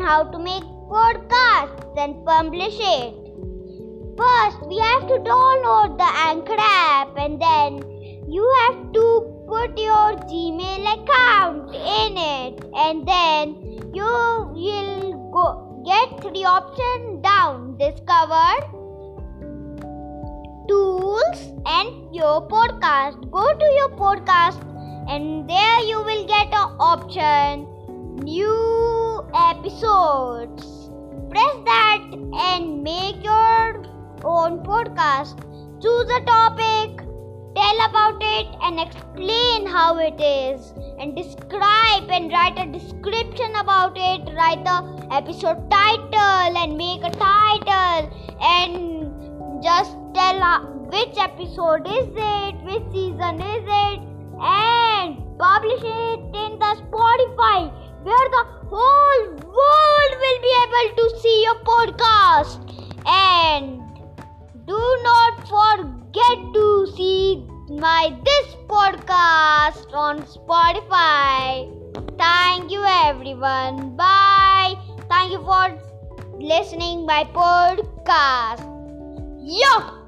how to make podcasts and publish it. First, we have to download the Anchor app and then you have to put your Gmail account in it and then you will go get three options down. Discover tools and your podcast. Go to your podcast and there you will get an option. New episodes. Press that and make your own podcast. Choose a topic tell about it and explain how it is. And describe and write a description about it. Write the episode title and make a title. And just tell uh, which episode is it? Which season is it forget to see my this podcast on Spotify. Thank you everyone. Bye. Thank you for listening my podcast. Yo!